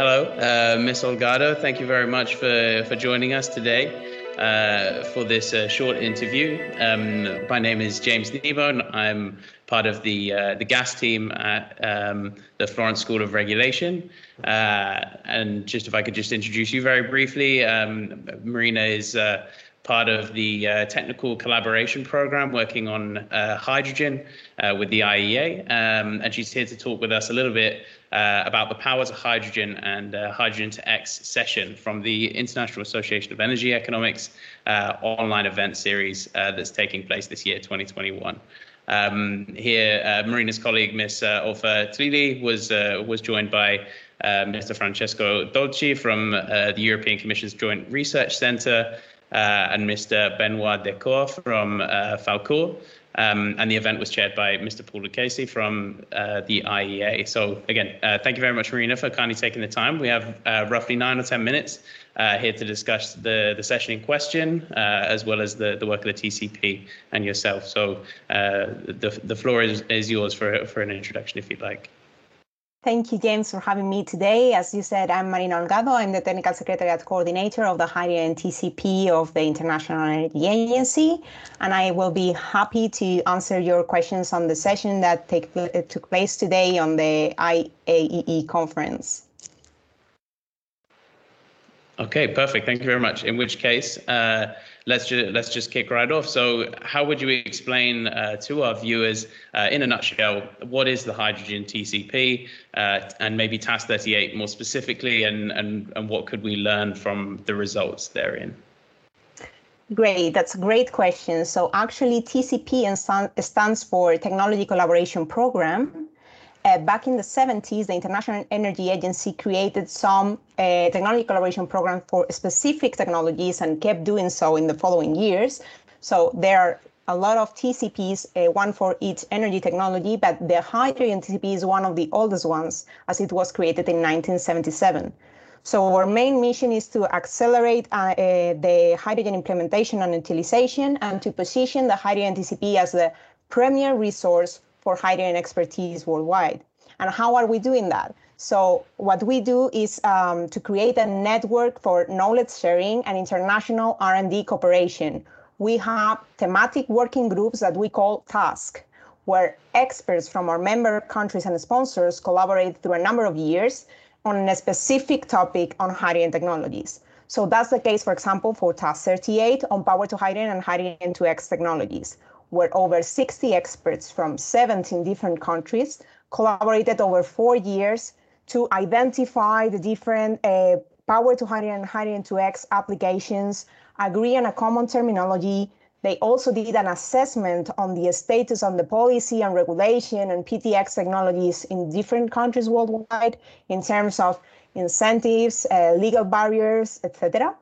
Hello, uh, Miss Holgado. Thank you very much for, for joining us today uh, for this uh, short interview. Um, my name is James Nebo, and I'm part of the uh, the gas team at um, the Florence School of Regulation. Uh, and just if I could just introduce you very briefly, um, Marina is uh, part of the uh, technical collaboration program working on uh, hydrogen uh, with the IEA. Um, and she's here to talk with us a little bit uh, about the powers of hydrogen and uh, Hydrogen to X session from the International Association of Energy Economics uh, online event series that's taking place this year, 2021. Um, here, Marina's colleague, Ms. Olfa Tlili, was, was joined by Mr. Francesco Dolci from the European Commission's Joint Research Center, uh, and Mr. Benoit Decourt from uh, Falcour. Um, and the event was chaired by Mr. Paul Lucchese from uh, the IEA. So again, uh, thank you very much, Marina, for kindly taking the time. We have uh, roughly nine or 10 minutes uh, here to discuss the, the session in question, as well as the, the work of the TCP and yourself. So the, the floor is, is yours for, for an introduction, if you'd like. Thank you, James, for having me today. As you said, I'm Marina Holgado. I'm the Technical Secretariat Coordinator of the Hydrogen TCP of the International Energy Agency, and I will be happy to answer your questions on the session that take, took place today on the IAEE conference. Okay, perfect. Thank you very much. In which case, uh, let's just let's just kick right off. So, how would you explain uh, to our viewers, uh, in a nutshell, what is the hydrogen TCP, uh, and maybe Task 38 more specifically, and and and what could we learn from the results therein? Great, that's a great question. So actually, TCP stands for Technology Collaboration Program, uh, back in the 70s, the International Energy Agency created some uh, technology collaboration programs for specific technologies and kept doing so in the following years. So there are a lot of TCPs, uh, one for each energy technology, but the hydrogen TCP is one of the oldest ones as it was created in 1977. So our main mission is to accelerate uh, uh, the hydrogen implementation and utilization and to position the hydrogen TCP as the premier resource for hydrogen expertise worldwide. And how are we doing that? So what we do is um, to create a network for knowledge sharing and international R&D cooperation. We have thematic working groups that we call TASK, where experts from our member countries and sponsors collaborate through a number of years on a specific topic on hydrogen technologies. So that's the case, for example, for Task 38 on power to hydrogen and hydrogen to X technologies where over 60 experts from 17 different countries collaborated over four years to identify the different uh, power to hydrogen and hydrogen to X applications, agree on a common terminology. They also did an assessment on the status on the policy and regulation and PTX technologies in different countries worldwide in terms of incentives, uh, legal barriers, etc.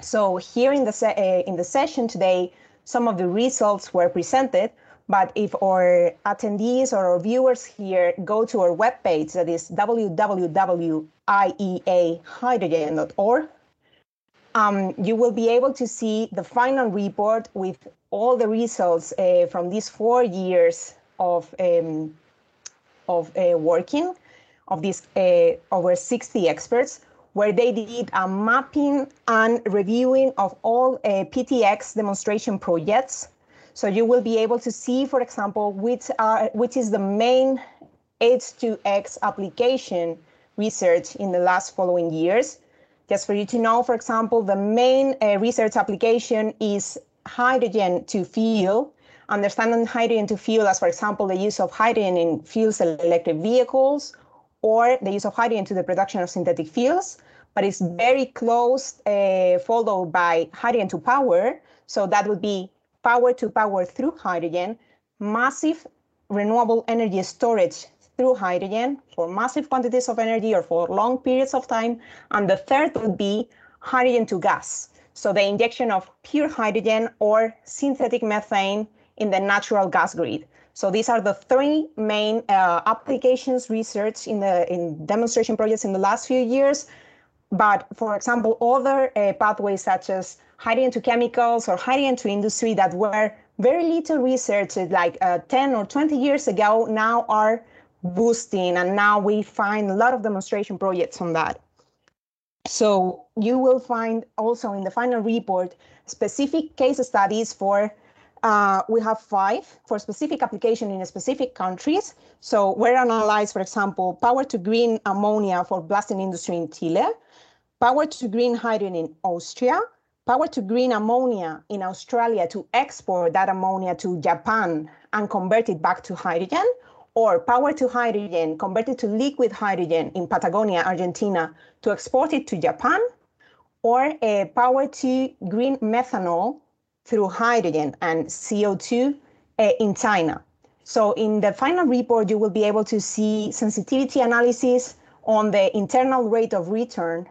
So here in the, uh, in the session today, some of the results were presented. But if our attendees or our viewers here go to our webpage, that is www.ieahydrogen.org, um, you will be able to see the final report with all the results uh, from these four years of um, of uh, working of these uh, over 60 experts where they did a mapping and reviewing of all uh, PTX demonstration projects. So you will be able to see, for example, which, are, which is the main H2X application research in the last following years. Just for you to know, for example, the main uh, research application is hydrogen to fuel, understanding hydrogen to fuel as, for example, the use of hydrogen in fuel cell electric vehicles or the use of hydrogen to the production of synthetic fuels, but it's very close, uh, followed by hydrogen to power. So that would be power to power through hydrogen, massive renewable energy storage through hydrogen for massive quantities of energy or for long periods of time. And the third would be hydrogen to gas. So the injection of pure hydrogen or synthetic methane in the natural gas grid. So these are the three main uh, applications research in the in demonstration projects in the last few years. But for example, other uh, pathways such as hydrogen to chemicals or hydrogen to industry that were very little researched like uh, 10 or 20 years ago now are boosting, and now we find a lot of demonstration projects on that. So you will find also in the final report specific case studies for uh, we have five for specific application in specific countries. So we analyze, for example, power to green ammonia for blasting industry in Chile, power to green hydrogen in Austria, power to green ammonia in Australia to export that ammonia to Japan and convert it back to hydrogen, or power to hydrogen converted to liquid hydrogen in Patagonia, Argentina to export it to Japan, or a power to green methanol through hydrogen and CO2 uh, in China. So in the final report, you will be able to see sensitivity analysis on the internal rate of return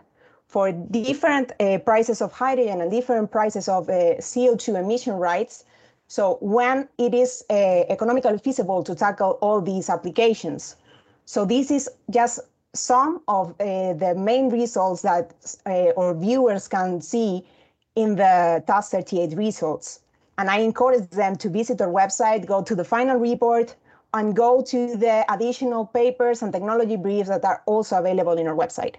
for different uh, prices of hydrogen and different prices of uh, CO2 emission rights. So when it is uh, economically feasible to tackle all these applications. So this is just some of the main results that our viewers can see in the Task 38 results. And I encourage them to visit our website, go to the final report, and go to the additional papers and technology briefs that are also available in our website.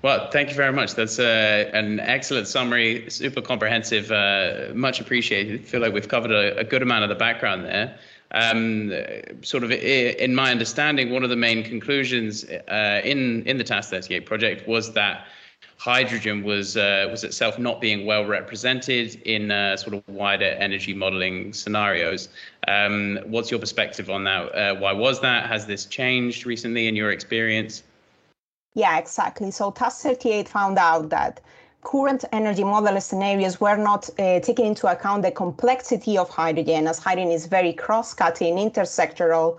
Well, thank you very much. That's uh, an excellent summary, super comprehensive, uh, much appreciated. I feel like we've covered a, a good amount of the background there. Um, sort of in my understanding, one of the main conclusions uh, in in the Task 38 project was that hydrogen was uh, was itself not being well represented in uh, sort of wider energy modeling scenarios. Um, what's your perspective on that? Uh, why was that? Has this changed recently in your experience? Yeah, exactly. So Task 38 found out that current energy model scenarios were not uh, taking into account the complexity of hydrogen, as hydrogen is very cross-cutting, intersectoral,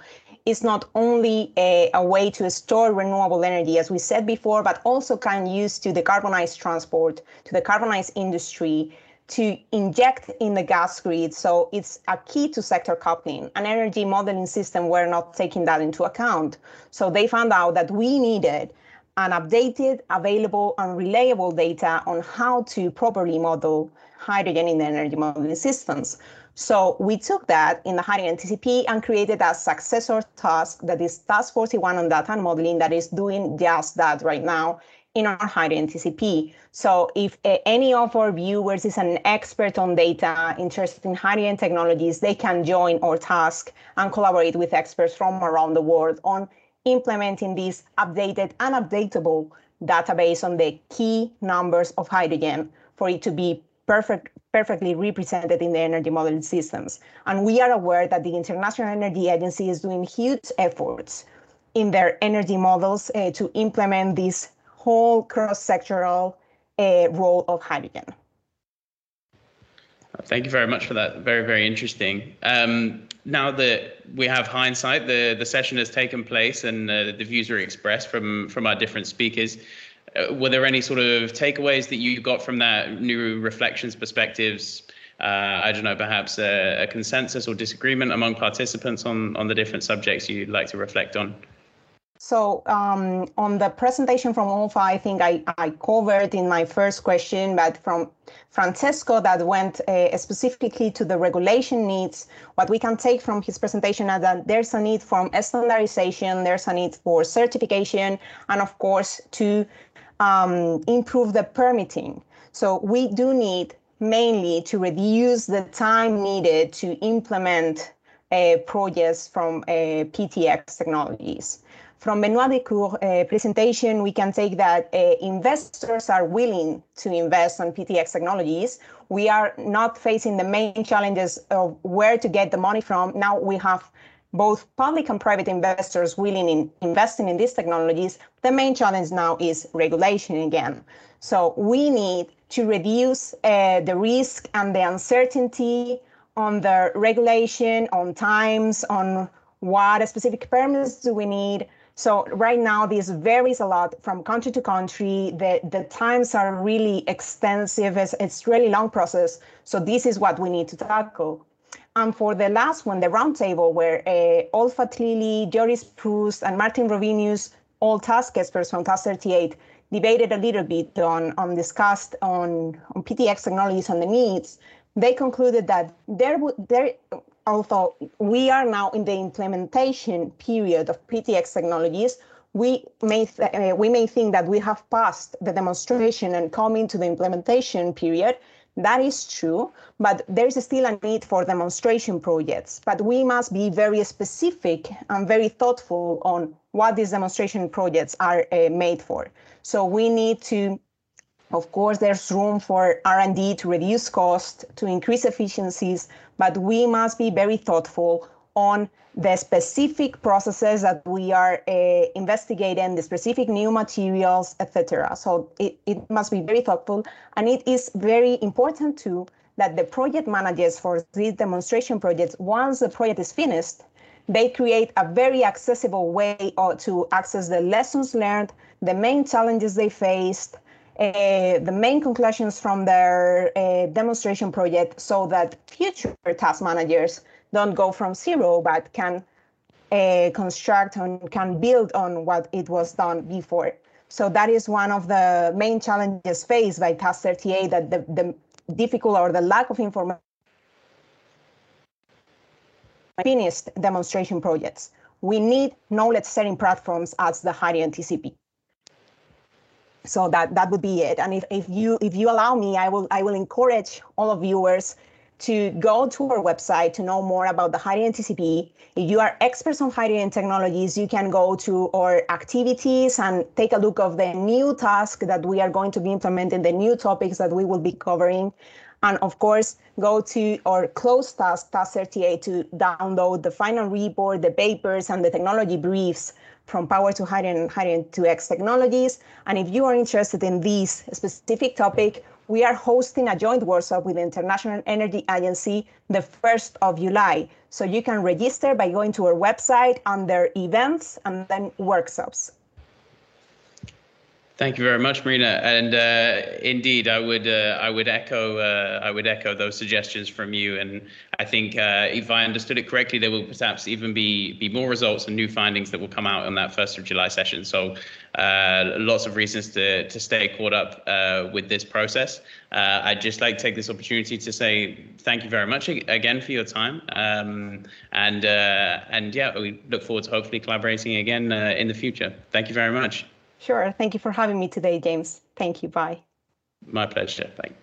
is not only a, a, way to store renewable energy, as we said before, but also can use to decarbonize transport, to decarbonize industry, to inject in the gas grid. So it's a key to sector coupling. An energy modeling system were not taking that into account. So they found out that we needed an updated, available, and reliable data on how to properly model hydrogen in the energy modeling systems. So we took that in the hydrogen TCP and created a successor task that is task 41 on data and modeling that is doing just that right now in our hydrogen TCP. So if uh, any of our viewers is an expert on data, interested in hydrogen technologies, they can join our task and collaborate with experts from around the world on implementing this updated and updatable database on the key numbers of hydrogen for it to be perfect, perfectly represented in the energy modeling systems. And we are aware that the International Energy Agency is doing huge efforts in their energy models uh, to implement this whole cross-sectoral uh, role of hydrogen. Thank you very much for that. Very, very interesting. Um, now that we have hindsight, the, the session has taken place and uh, the views are expressed from, from our different speakers. Uh, were there any sort of takeaways that you got from that, new reflections, perspectives? Uh, I don't know, perhaps a, a, consensus or disagreement among participants on, on the different subjects you'd like to reflect on? So um, on the presentation from Olfa, I think I, I covered in my first question, but from Francesco that went uh, specifically to the regulation needs, what we can take from his presentation is that there's a need for standardization, there's a need for certification, and of course to um, improve the permitting. So we do need mainly to reduce the time needed to implement uh, projects from uh, PTX technologies. From Benoit Decourt's uh, presentation, we can take that uh, investors are willing to invest on PTX technologies. We are not facing the main challenges of where to get the money from. Now we have both public and private investors willing in investing in these technologies, the main challenge now is regulation again. So we need to reduce uh, the risk and the uncertainty on the regulation, on times, on what specific permits do we need. So right now, this varies a lot from country to country. The, the times are really extensive. It's, it's really long process. So this is what we need to tackle. And for the last one, the roundtable, where uh, Olfa Tlili, Joris Proost, and Martin Robinius, all task experts from Task 38, debated a little bit on, on discussed on, on PTX technologies and the needs, they concluded that there, there although we are now in the implementation period of PTX technologies, we may uh, we may think that we have passed the demonstration and come into the implementation period. That is true, but there is still a need for demonstration projects. But we must be very specific and very thoughtful on what these demonstration projects are uh, made for. So we need to of course, there's room for R&D to reduce cost, to increase efficiencies, but we must be very thoughtful on the specific processes that we are uh, investigating, the specific new materials, etc. So it, it must be very thoughtful, and it is very important too that the project managers for these demonstration projects, once the project is finished, they create a very accessible way uh, to access the lessons learned, the main challenges they faced, uh, the main conclusions from their uh, demonstration project so that future task managers don't go from zero, but can uh, construct and can build on what it was done before. So that is one of the main challenges faced by Task 38, that the, the difficult or the lack of information finished demonstration projects. We need knowledge sharing platforms as the Hydrogen TCP so that that would be it. And if, if you if you allow me i will i will encourage all of viewers to go to our website to know more about the hydrogen tcp if you are experts on hydrogen technologies you can go to our activities and take a look of the new task that we are going to be implementing the new topics that we will be covering. And of course go to our closed task task 38 to download the final report the papers and the technology briefs from power to hydrogen, hydrogen to X technologies. And if you are interested in this specific topic, we are hosting a joint workshop with the International Energy Agency the 1st of July. So you can register by going to our website under events and then workshops. Thank you very much, Marina. And uh, indeed, I would uh, I would echo uh, I would echo those suggestions from you. And I think uh, if I understood it correctly, there will perhaps even be be more results and new findings that will come out on that first of July session. So uh, lots of reasons to to stay caught up uh, with this process. I'd just like to take this opportunity to say thank you very much again for your time. Um, and and yeah, we look forward to hopefully collaborating again in the future. Thank you very much. Sure. Thank you for having me today, James. Thank you. Bye. My pleasure. You.